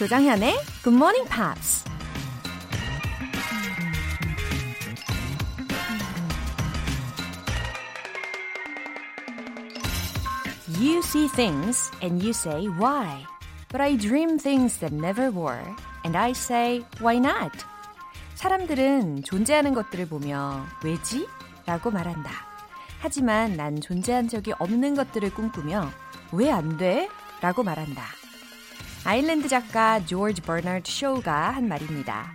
조장현의 Good Morning Pops. You see things and you say why. But I dream things that never were. And I say why not? 사람들은 존재하는 것들을 보며 왜지? 라고 말한다. 하지만 난 존재한 적이 없는 것들을 꿈꾸며 왜 안 돼? 라고 말한다. 아일랜드 작가 조지 버너드 쇼가 한 말입니다.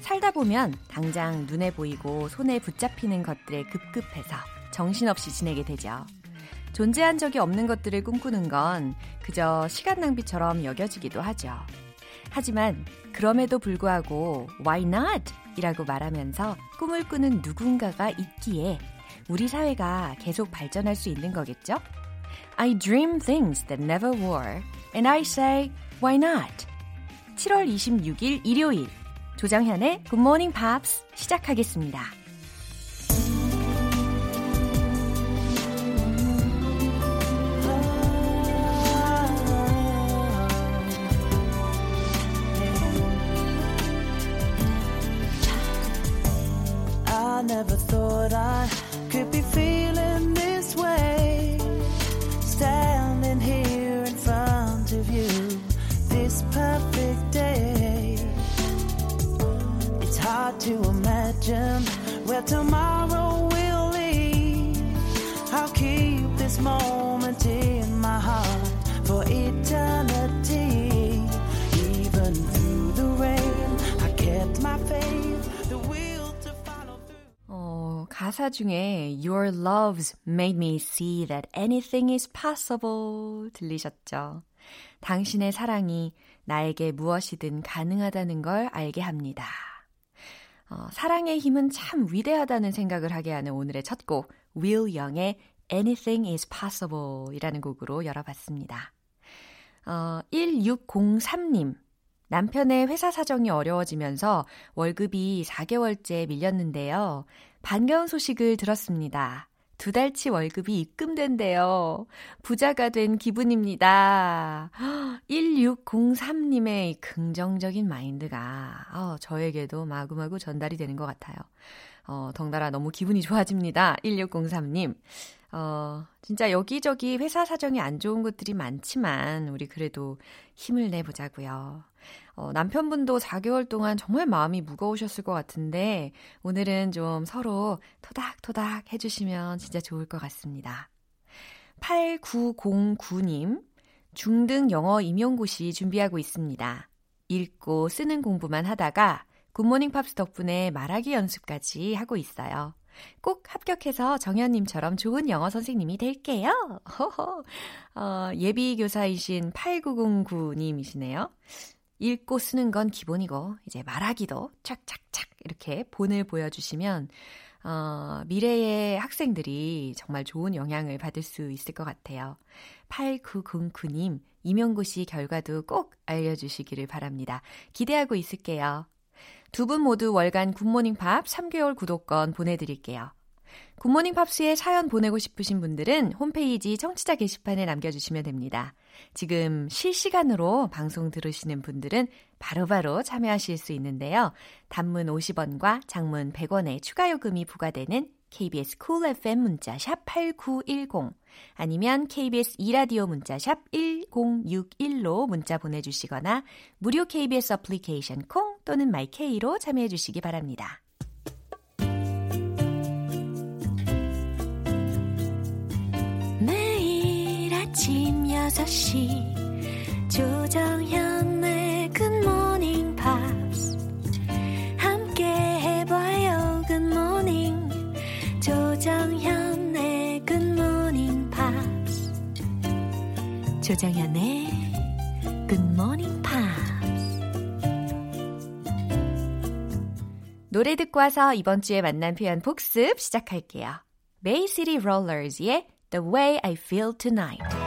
살다 보면 당장 눈에 보이고 손에 붙잡히는 것들에 급급해서 정신없이 지내게 되죠. 존재한 적이 없는 것들을 꿈꾸는 건 그저 시간 낭비처럼 여겨지기도 하죠. 하지만 그럼에도 불구하고 why not? 이라고 말하면서 꿈을 꾸는 누군가가 있기에 우리 사회가 계속 발전할 수 있는 거겠죠? I dream things that never were and I say why not? 7월 26일 일요일 조정현의 Good Morning Pops 시작하겠습니다. Hard to imagine where tomorrow will lead. I'll keep this moment in my heart for eternity. Even through the rain, I kept my faith. The will to follow through. 어, 가사 중에 Your loves made me see that anything is possible 들리셨죠? 당신의 사랑이 나에게 무엇이든 가능하다는 걸 알게 합니다. 어, 사랑의 힘은 참 위대하다는 생각을 하게 하는 오늘의 첫 곡, Will Young의 Anything is Possible 이라는 곡으로 열어봤습니다. 어, 1603님. 남편의 회사 사정이 어려워지면서 월급이 4개월째 밀렸는데요. 반가운 소식을 들었습니다. 두 달치 월급이 입금된대요. 부자가 된 기분입니다. 1603님의 긍정적인 마인드가 어, 저에게도 마구마구 전달이 되는 것 같아요. 어, 덩달아 너무 기분이 좋아집니다. 1603님. 어, 진짜 여기저기 회사 사정이 안 좋은 것들이 많지만, 우리 그래도 힘을 내보자고요. 어, 남편분도 4개월 동안 정말 마음이 무거우셨을 것 같은데, 오늘은 좀 서로 토닥토닥 해주시면 진짜 좋을 것 같습니다. 8909님, 중등 영어 임용고시 준비하고 있습니다. 읽고 쓰는 공부만 하다가 굿모닝 팝스 덕분에 말하기 연습까지 하고 있어요. 꼭 합격해서 정현님처럼 좋은 영어 선생님이 될게요. 호호. 어, 예비 교사이신 8909님이시네요. 읽고 쓰는 건 기본이고, 이제 말하기도 착착착 이렇게 본을 보여주시면, 어, 미래의 학생들이 정말 좋은 영향을 받을 수 있을 것 같아요. 8909님, 임용고시 결과도 꼭 알려주시기를 바랍니다. 기대하고 있을게요. 두 분 모두 월간 굿모닝 팝 3개월 구독권 보내드릴게요. 굿모닝 팝스에 사연 보내고 싶으신 분들은 홈페이지 청취자 게시판에 남겨주시면 됩니다. 지금 실시간으로 방송 들으시는 분들은 바로바로 참여하실 수 있는데요. 단문 50원과 장문 100원의 추가 요금이 부과되는 KBS Cool FM 문자 샵 8910 아니면 KBS 이라디오 문자 샵 1061로 문자 보내주시거나 무료 KBS 애플리케이션 콩 또는 마이케이로 참여해 주시기 바랍니다. 매일 아침 6시 조정현의 굿모닝 조정현의 Good Morning Pops 노래 듣고 와서 이번 주에 만난 표현 복습 시작할게요. Bay City Rollers의 The Way I Feel Tonight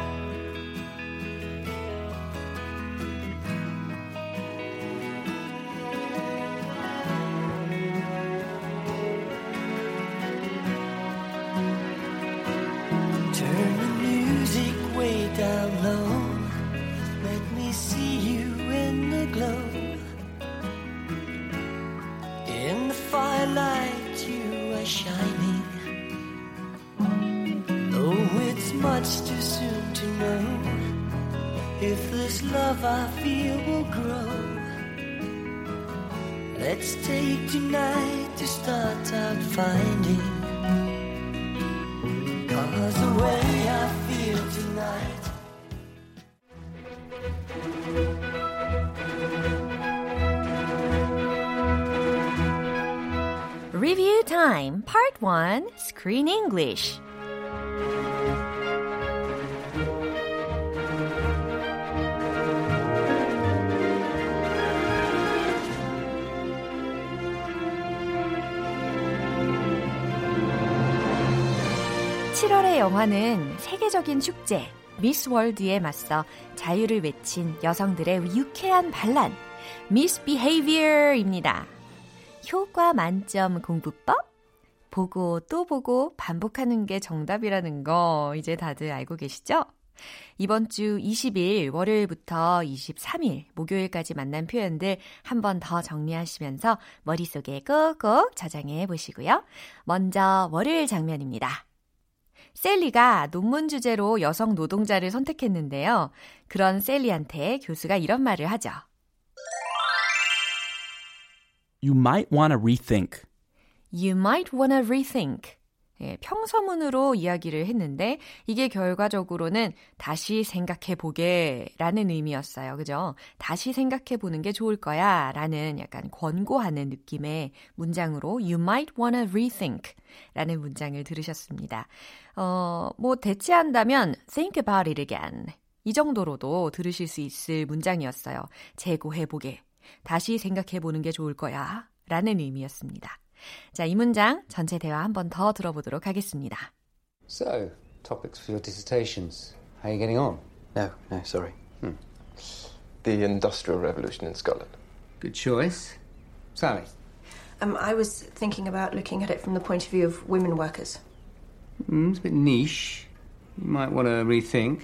time, part 1, Screen English. 7월의 영화는 세계적인 축제, 미스 월드에 맞서 자유를 외친 여성들의 유쾌한 반란, 미스 비헤이비어입니다. 효과 만점 공부법? 보고 또 보고 반복하는 게 정답이라는 거 이제 다들 알고 계시죠? 이번 주 20일 월요일부터 23일 목요일까지 만난 표현들 한 번 더 정리하시면서 머릿속에 꾹꾹 저장해 보시고요. 먼저 월요일 장면입니다. 셀리가 논문 주제로 여성 노동자를 선택했는데요. 그런 셀리한테 교수가 이런 말을 하죠. You might want to rethink. You might wanna rethink. 예, 평서문으로 이야기를 했는데 이게 결과적으로는 다시 생각해 보게 라는 의미였어요. 그죠? 다시 생각해 보는 게 좋을 거야 라는 약간 권고하는 느낌의 문장으로 You might wanna rethink 라는 문장을 들으셨습니다. 어, 뭐 대체한다면 think about it again. 이 정도로도 들으실 수 있을 문장이었어요. 재고해 보게. 다시 생각해 보는 게 좋을 거야 라는 의미였습니다. 자, 이 문장 전체 대화 한 번 더 들어보도록 하겠습니다. So, topics for your dissertations. How are you getting on? No, no, sorry. The Industrial Revolution in Scotland. Good choice. Sally? Um, I was thinking about looking at it from the point of view of women workers. Mm, it's a bit niche. You might want to rethink.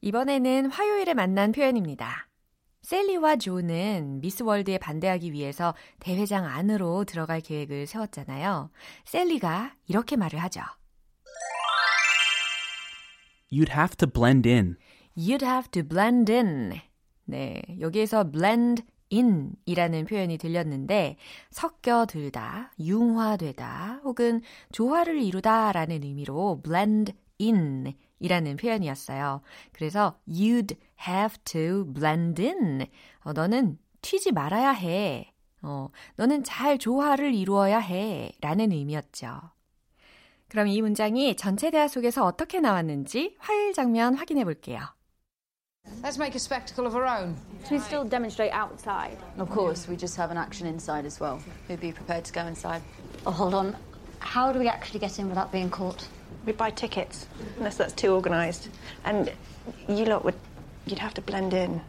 이번에는 화요일에 만난 표현입니다. 셀리와 조는 미스 월드에 반대하기 위해서 대회장 안으로 들어갈 계획을 세웠잖아요. 셀리가 이렇게 말을 하죠. You'd have to blend in. You'd have to blend in. 네, 여기에서 blend in 이라는 표현이 들렸는데 섞여들다, 융화되다 혹은 조화를 이루다 라는 의미로 blend in 이라는 표현이었어요. 그래서 you'd have to blend in. 어, 너는 튀지 말아야 해. 어, 너는 잘 조화를 이루어야 해. 라는 의미였죠. 그럼 이 문장이 전체 대화 속에서 어떻게 나왔는지 화요일 장면 확인해 볼게요. Let's make a spectacle of our own. Should we still demonstrate outside? Of course, we just have an action inside as well. Who'd be prepared to go inside? Oh, hold on. How do we actually get in without being caught? We buy tickets, unless that's too organised. And you lot would, you'd have to blend in.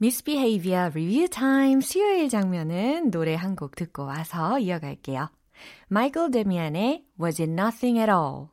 Misbehavior Review Time 수요일 장면은 노래 한 곡 듣고 와서 이어갈게요. 마이클 데미안의 Was It Nothing at All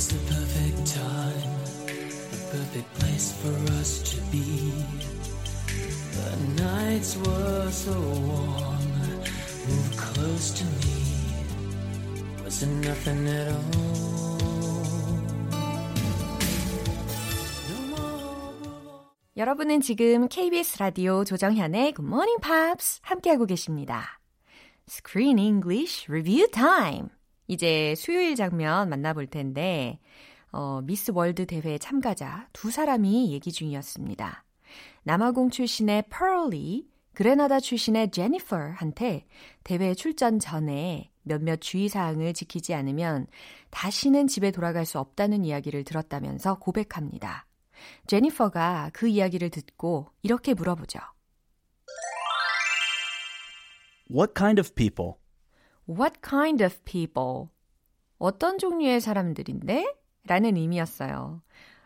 was the perfect time, the perfect place for us to be. The nights were so warm, move close to me. Was it nothing at all? 여러분은 지금 KBS 라디오 조정현의 Good Morning Pops 함께하고 계십니다. Screen English Review Time. 이제 수요일 장면 만나볼 텐데, 어, 미스 월드 대회 참가자 두 사람이 얘기 중이었습니다. 남아공 출신의 Pearly, 그레나다 출신의 Jennifer한테 대회 출전 전에 몇몇 주의사항을 지키지 않으면 다시는 집에 돌아갈 수 없다는 이야기를 들었다면서 고백합니다. 제니퍼가 그 이야기를 듣고 이렇게 물어보죠. What kind of people? What kind of people? 어떤 종류의 사람들인데? 라는 의미였어요.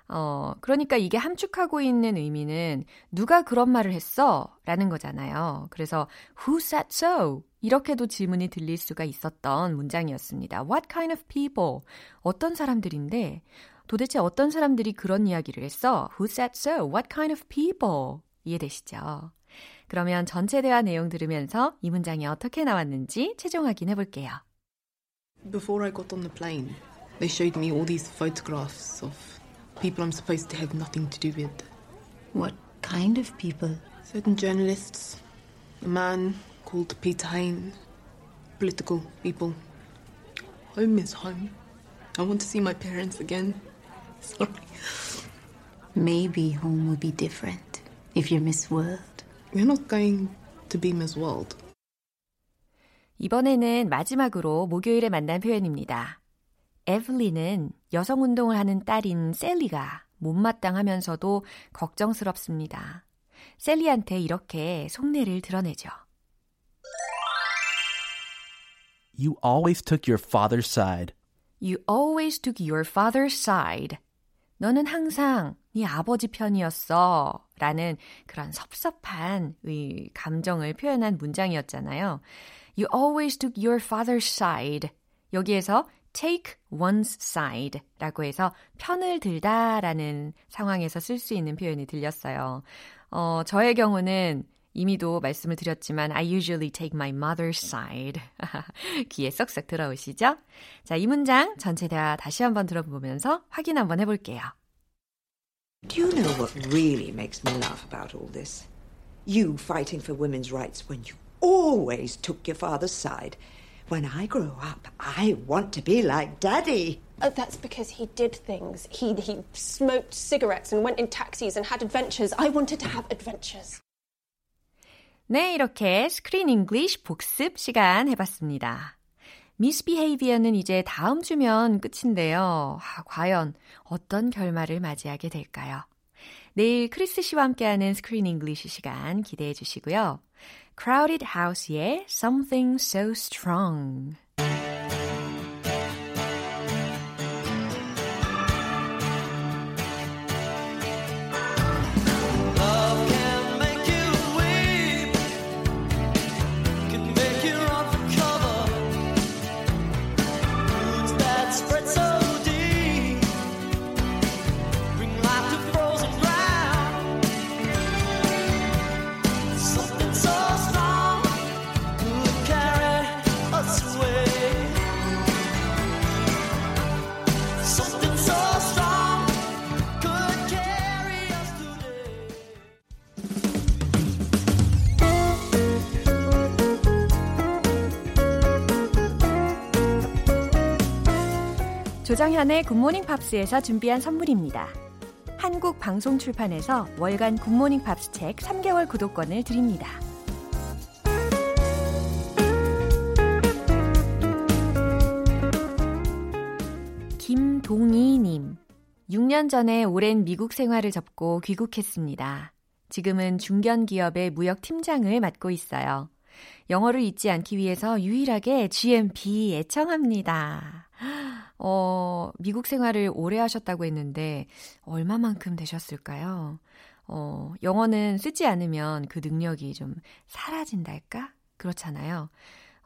어, 그러니까 이게 함축하고 있는 의미는 누가 그런 말을 했어? 라는 거잖아요. 그래서 who said so? 이렇게도 질문이 들릴 수가 있었던 문장이었습니다. What kind of people? 어떤 사람들인데 도대체 어떤 사람들이 그런 이야기를 했어? Who said so? What kind of people? 이해되시죠? 그러면 전체 대화 내용 들으면서 이 문장이 어떻게 나왔는지 최종 확인해 볼게요. Before I got on the plane, they showed me all these photographs of people I'm supposed to have nothing to do with. What kind of people? Certain journalists, a man called Peter Hain, political people. Home is home. I want to see my parents again. Sorry. Maybe home will be different if you're Miss World. We're not going to be Miss World. 이번에는 마지막으로 목요일에 만난 표현입니다. 에블린은 여성 운동을 하는 딸인 셀리가 못마땅하면서도 걱정스럽습니다. 셀리한테 이렇게 속내를 드러내죠. You always took your father's side. You always took your father's side. 너는 항상 네 아버지 편이었어. 라는 그런 섭섭한 의 감정을 표현한 문장이었잖아요. You always took your father's side. 여기에서 take one's side 라고 해서 편을 들다 라는 상황에서 쓸 수 있는 표현이 들렸어요. 어, 저의 경우는 이미도 말씀을 드렸지만 I usually take my mother's side. 귀에 쏙쏙 들어오시죠? 자, 이 문장 전체 대화 다시 한번 들어보면서 확인 한번 해볼게요. Do you know what really makes me laugh about all this? You fighting for women's rights when you always took your father's side. When I grow up, I want to be like Daddy. Oh, that's because he did things. He he smoked cigarettes and went in taxis and had adventures. I wanted to have adventures. 네, 이렇게 스크린 잉글리쉬 복습 시간 해봤습니다. Misbehaviour는 이제 다음 주면 끝인데요. 아, 과연 어떤 결말을 맞이하게 될까요? 내일 크리스 씨와 함께하는 Screen English 시간 기대해 주시고요. Crowded House의 Something So Strong 조정현의 굿모닝 팝스에서 준비한 선물입니다. 한국 방송 출판에서 월간 굿모닝 팝스 책 3개월 구독권을 드립니다. 김동희님, 6년 전에 오랜 미국 생활을 접고 귀국했습니다. 지금은 중견 기업의 무역 팀장을 맡고 있어요. 영어를 잊지 않기 위해서 유일하게 GMP 애청합니다. 어, 미국 생활을 오래 하셨다고 했는데, 얼마만큼 되셨을까요? 어, 영어는 쓰지 않으면 그 능력이 좀 사라진달까? 그렇잖아요.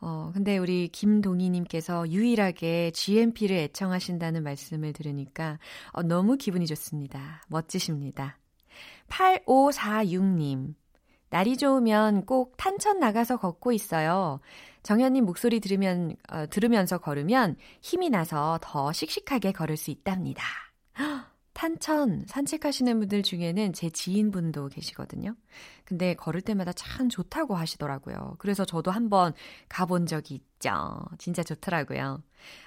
어, 근데 우리 김동희님께서 유일하게 GMP를 애청하신다는 말씀을 들으니까 어, 너무 기분이 좋습니다. 멋지십니다. 8546님. 날이 좋으면 꼭 탄천 나가서 걷고 있어요. 정현님 목소리 들으면, 어, 들으면서 걸으면 힘이 나서 더 씩씩하게 걸을 수 있답니다. 탄천 산책하시는 분들 중에는 제 지인분도 계시거든요. 근데 걸을 때마다 참 좋다고 하시더라고요. 그래서 저도 한번 가본 적이 있죠. 진짜 좋더라고요.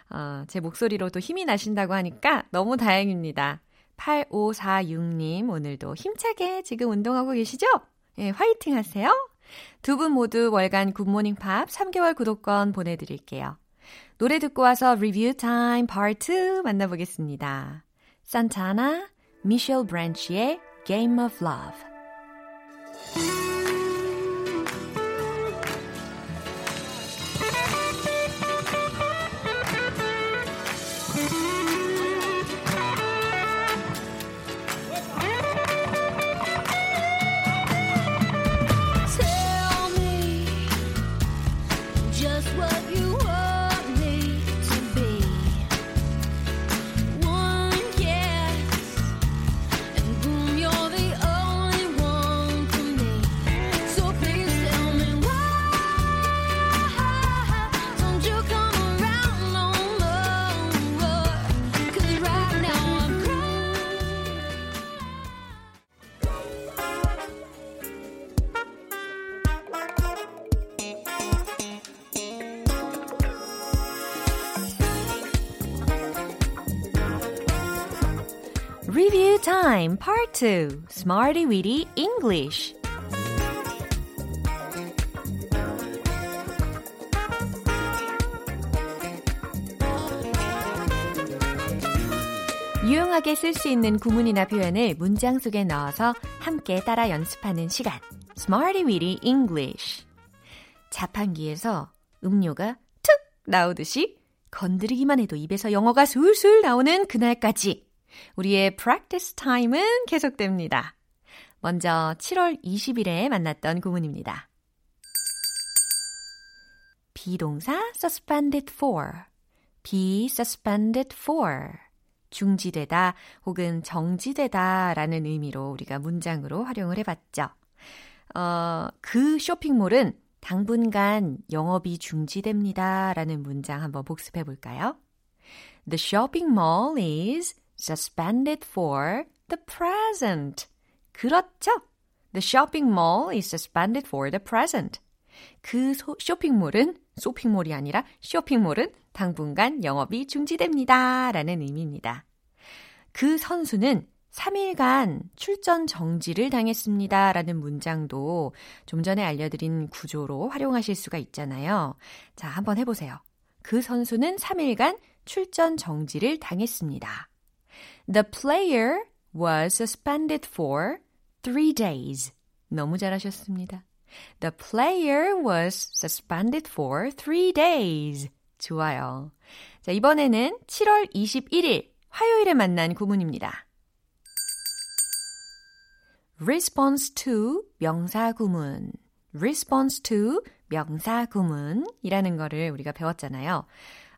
어, 제 목소리로도 힘이 나신다고 하니까 너무 다행입니다. 8546님, 오늘도 힘차게 지금 운동하고 계시죠? 예, 화이팅 하세요. 두 분 모두 월간 굿모닝 팝스 3개월 구독권 보내드릴게요. 노래 듣고 와서 리뷰 타임 파트 2 만나보겠습니다. 산타나, 미셸 브랜치의 Game of Love. Time part 2 Smarty Weedy English. 유용하게 쓸 수 있는 구문이나 표현을 문장 속에 넣어서 함께 따라 연습하는 시간 Smarty Weedy English. 자판기에서 음료가 툭 나오듯이 건드리기만 해도 입에서 영어가 술술 나오는 그날까지 우리의 practice time은 계속됩니다. 먼저 7월 20일에 만났던 구문입니다. 비동사 suspended for, be suspended for, 중지되다 혹은 정지되다 라는 의미로 우리가 문장으로 활용을 해봤죠. 어, 그 쇼핑몰은 당분간 영업이 중지됩니다 라는 문장 한번 복습해 볼까요? The shopping mall is suspended for the present. 그렇죠. The shopping mall is suspended for the present. 그 소, 쇼핑몰은 쇼핑몰이 아니라 쇼핑몰은 당분간 영업이 중지됩니다. 라는 의미입니다. 그 선수는 3일간 출전 정지를 당했습니다. 라는 문장도 좀 전에 알려드린 구조로 활용하실 수가 있잖아요. 자, 한번 해보세요. 그 선수는 3일간 출전 정지를 당했습니다. The player was suspended for three days. 너무 잘하셨습니다. The player was suspended for three days. 좋아요. 자, 이번에는 7월 21일 화요일에 만난 구문입니다. response to 명사 구문. response to 명사 구문이라는 거를 우리가 배웠잖아요.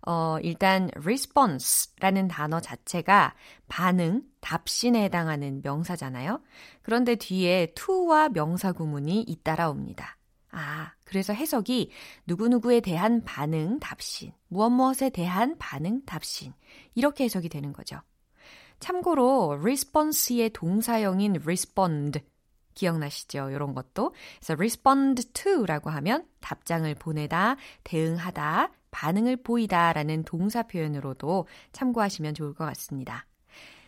어, 일단 response라는 단어 자체가 반응, 답신에 해당하는 명사잖아요. 그런데 뒤에 to와 명사 구문이 잇따라 옵니다. 아, 그래서 해석이 누구누구에 대한 반응, 답신, 무엇 무엇에 대한 반응, 답신 이렇게 해석이 되는 거죠. 참고로 response의 동사형인 respond 기억나시죠? 이런 것도. 그래서 respond to라고 하면 답장을 보내다, 대응하다, 반응을 보이다 라는 동사 표현으로도 참고하시면 좋을 것 같습니다.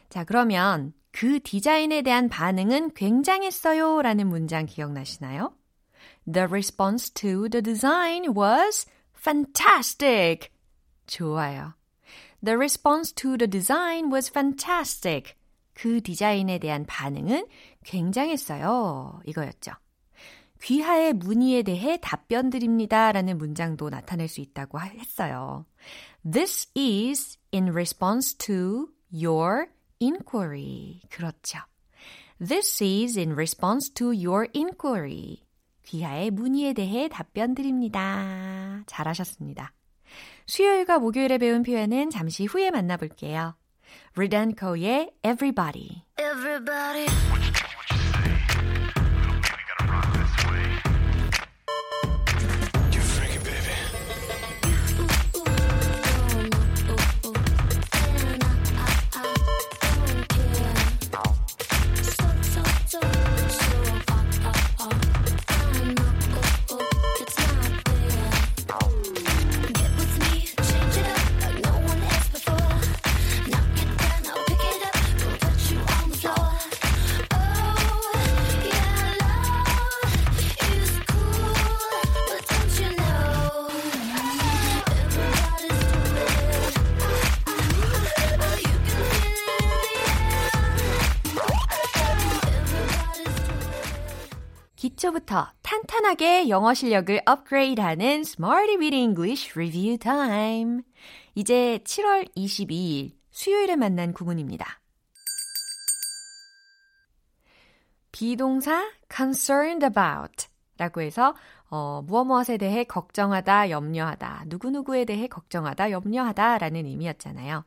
자, 그러면 그 디자인에 대한 반응은 굉장했어요 라는 문장 기억나시나요? The response to the design was fantastic. 좋아요. The response to the design was fantastic. 그 디자인에 대한 반응은 굉장했어요. 이거였죠. 귀하의 문의에 대해 답변 드립니다. 라는 문장도 나타낼 수 있다고 했어요. This is in response to your inquiry. 그렇죠. This is in response to your inquiry. 귀하의 문의에 대해 답변 드립니다. 잘하셨습니다. 수요일과 목요일에 배운 표현은 잠시 후에 만나볼게요. 리단코의 Everybody. Everybody. 탄탄하게 영어 실력을 업그레이드하는 Smarty Weedy English Review Time. 이제 7월 22일 수요일에 만난 구문입니다. 비동사 concerned about 라고 해서 어, 무엇 무엇에 대해 걱정하다, 염려하다, 누구누구에 대해 걱정하다, 염려하다 라는 의미였잖아요.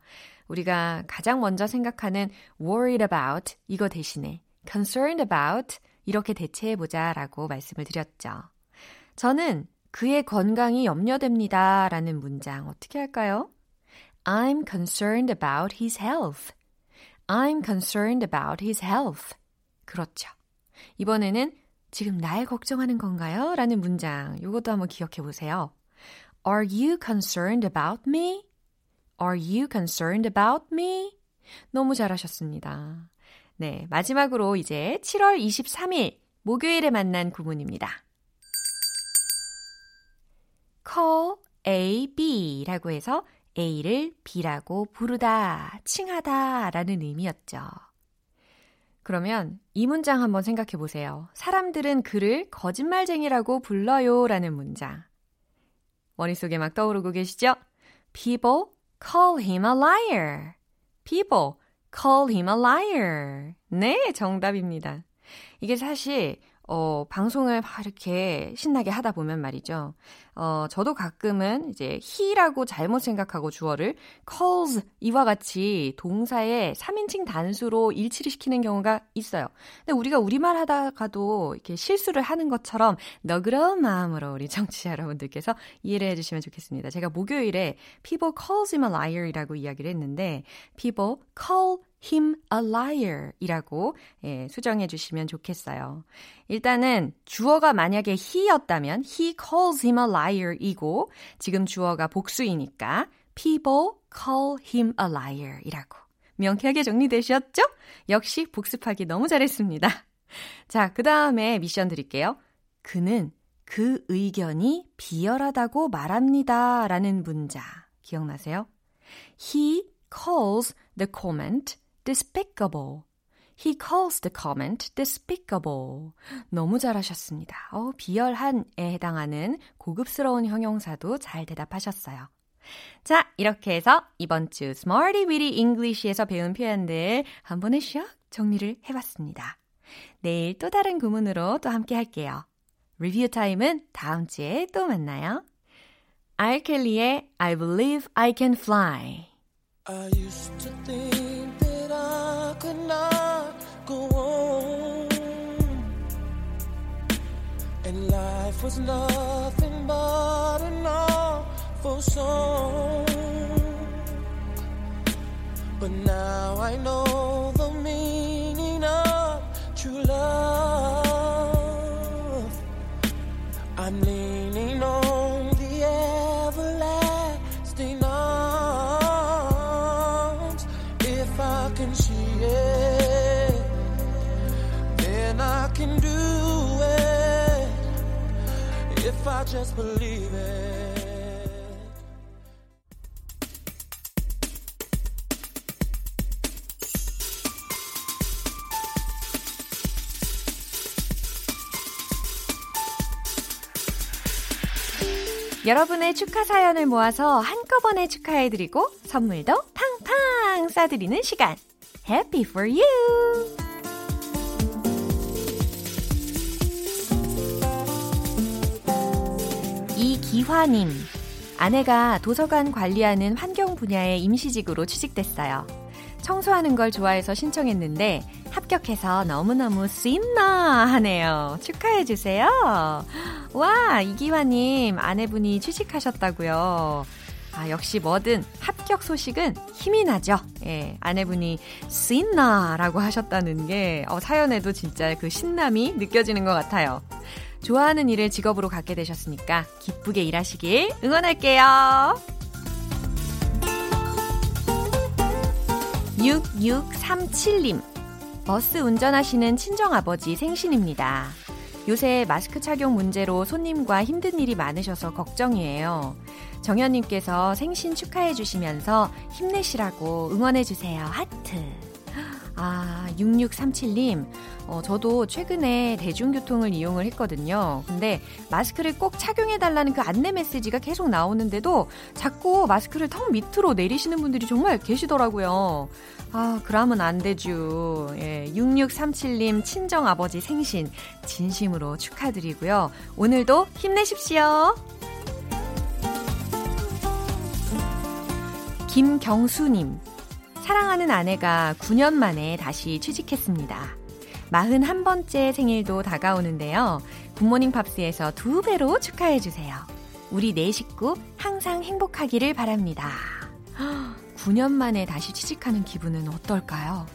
우리가 가장 먼저 생각하는 worried about 이거 대신에 concerned about 이렇게 대체해보자 라고 말씀을 드렸죠. 저는 그의 건강이 염려됩니다 라는 문장 어떻게 할까요? I'm concerned about his health. I'm concerned about his health. 그렇죠. 이번에는 지금 날 걱정하는 건가요? 라는 문장. 이것도 한번 기억해 보세요. Are you concerned about me? Are you concerned about me? 너무 잘하셨습니다. 네, 마지막으로 이제 7월 23일 목요일에 만난 구문입니다. call A, B라고 해서 A를 B라고 부르다, 칭하다 라는 의미였죠. 그러면 이 문장 한번 생각해 보세요. 사람들은 그를 거짓말쟁이라고 불러요 라는 문장. 머릿속에 막 떠오르고 계시죠? People call him a liar. People call him a liar. 네, 정답입니다. 이게 사실 어, 방송을 막 이렇게 신나게 하다 보면 말이죠. 어, 저도 가끔은 이제 he라고 잘못 생각하고 주어를 calls 이와 같이 동사의 3인칭 단수로 일치를 시키는 경우가 있어요. 근데 우리가 우리말 하다가도 이렇게 실수를 하는 것처럼 너그러운 마음으로 우리 청취자 여러분들께서 이해를 해주시면 좋겠습니다. 제가 목요일에 people calls him a liar 이라고 이야기를 했는데 people call him a liar 이라고 예, 수정해 주시면 좋겠어요. 일단은 주어가 만약에 he였다면 he calls him a liar 이고 지금 주어가 복수이니까 people call him a liar 이라고 명쾌하게 정리되셨죠? 역시 복습하기 너무 잘했습니다. 자, 그 다음에 미션 드릴게요. 그는 그 의견이 비열하다고 말합니다. 라는 문자. 기억나세요? He calls the comment despicable. He calls the comment despicable. 너무 잘하셨습니다. 어, 비열한에 해당하는 고급스러운 형용사도 잘 대답하셨어요. 자, 이렇게 해서 이번 주 Smarty Weedy English에서 배운 표현들 한 번에 샥 정리를 해봤습니다. 내일 또 다른 구문으로 또 함께 할게요. 리뷰 타임은 다음 주에 또 만나요. 알켈리의 I believe I can fly. I that I could not go on. And life was nothing but an awful song. But now I know just believe it. 여러분의 축하 사연을 모아서 한꺼번에 축하해드리고 선물도 팡팡 싸드리는 시간. Happy for you! 기화님. 아내가 도서관 관리하는 환경 분야의 임시직으로 취직됐어요. 청소하는 걸 좋아해서 신청했는데 합격해서 너무너무 씀나 하네요. 축하해주세요. 와, 이기화님, 아내분이 취직하셨다고요. 아, 역시 뭐든 합격 소식은 힘이 나죠. 예, 아내분이 씀나라고 하셨다는 게 어, 사연에도 진짜 그 신남이 느껴지는 것 같아요. 좋아하는 일을 직업으로 갖게 되셨으니까 기쁘게 일하시길 응원할게요. 6637님. 버스 운전하시는 친정아버지 생신입니다. 요새 마스크 착용 문제로 손님과 힘든 일이 많으셔서 걱정이에요. 정현님께서 생신 축하해 주시면서 힘내시라고 응원해 주세요. 하트. 아, 6637님. 어, 저도 최근에 대중교통을 이용을 했거든요. 근데 마스크를 꼭 착용해달라는 그 안내 메시지가 계속 나오는데도 자꾸 마스크를 턱 밑으로 내리시는 분들이 정말 계시더라고요. 아, 그러면 안 되죠. 예, 6637님 친정아버지 생신 진심으로 축하드리고요. 오늘도 힘내십시오. 김경수님. 사랑하는 아내가 9년 만에 다시 취직했습니다. 41번째 생일도 다가오는데요. 굿모닝 팝스에서 두 배로 축하해주세요. 우리 네 식구 항상 행복하기를 바랍니다. 9년 만에 다시 취직하는 기분은 어떨까요?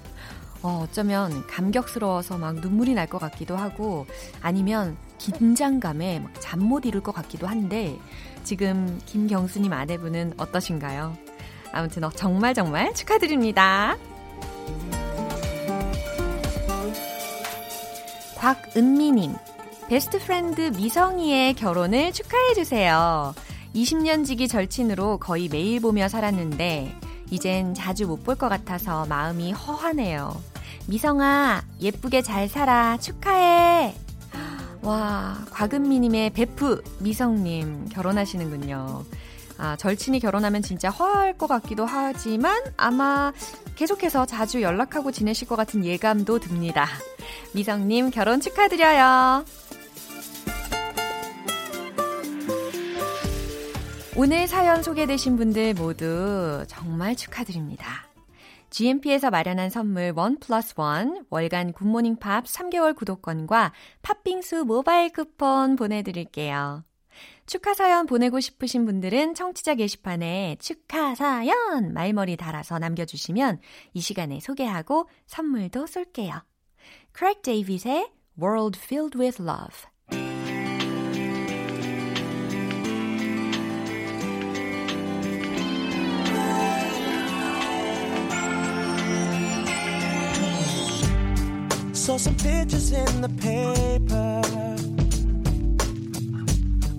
어, 어쩌면 감격스러워서 막 눈물이 날 것 같기도 하고 아니면 긴장감에 잠 못 이룰 것 같기도 한데 지금 김경수님 아내분은 어떠신가요? 아무튼 어, 정말 정말 축하드립니다. 곽은미님, best friend 미성이의 결혼을 축하해주세요. 20년 지기 절친으로 거의 매일 보며 살았는데, 이젠 자주 못 볼 것 같아서 마음이 허하네요. 미성아, 예쁘게 잘 살아. 축하해. 와, 곽은미님의 베프 미성님 결혼하시는군요. 아, 절친이 결혼하면 진짜 허할 것 같기도 하지만 아마 계속해서 자주 연락하고 지내실 것 같은 예감도 듭니다. 미성님 결혼 축하드려요. 오늘 사연 소개되신 분들 모두 정말 축하드립니다. GMP에서 마련한 선물 원 플러스 원 월간 굿모닝 팝스 3개월 구독권과 팥빙수 모바일 쿠폰 보내드릴게요. 축하 사연 보내고 싶으신 분들은 청취자 게시판에 축하 사연 말머리 달아서 남겨주시면 이 시간에 소개하고 선물도 쏠게요. Craig David의 World Filled with Love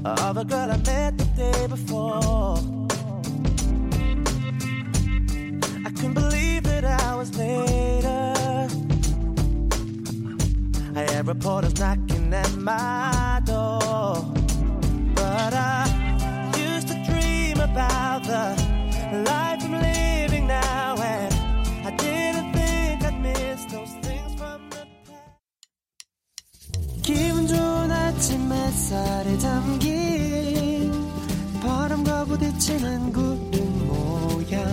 of a girl I met the day before. I couldn't believe that hours later, I had reporters knocking at my door. But I used to dream about the life 햇살에 담긴 바람과 부딪히는 구름 모양.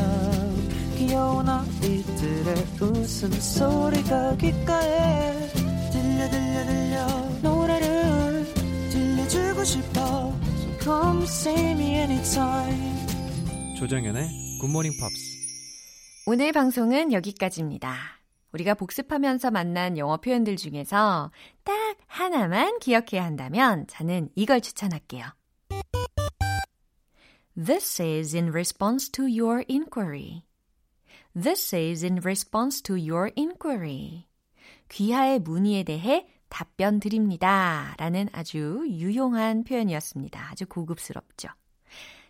귀여운 아이들의 웃음소리가 귓가에 들려 들려 들려. 노래를 들려주고 싶어. So come see me anytime. 조정연의 굿모닝 팝스 오늘 방송은 여기까지입니다. 우리가 복습하면서 만난 영어 표현들 중에서 딱 하나만 기억해야 한다면 저는 이걸 추천할게요. This is in response to your inquiry. This is in response to your inquiry. 귀하의 문의에 대해 답변 드립니다. 라는 아주 유용한 표현이었습니다. 아주 고급스럽죠.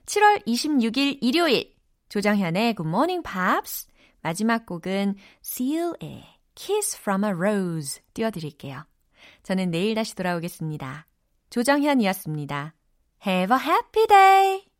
7월 26일 일요일 조정현의 Good Morning Pops 마지막 곡은 Seal의 Kiss from a Rose 띄워드릴게요. 저는 내일 다시 돌아오겠습니다. 조정현이었습니다. Have a happy day!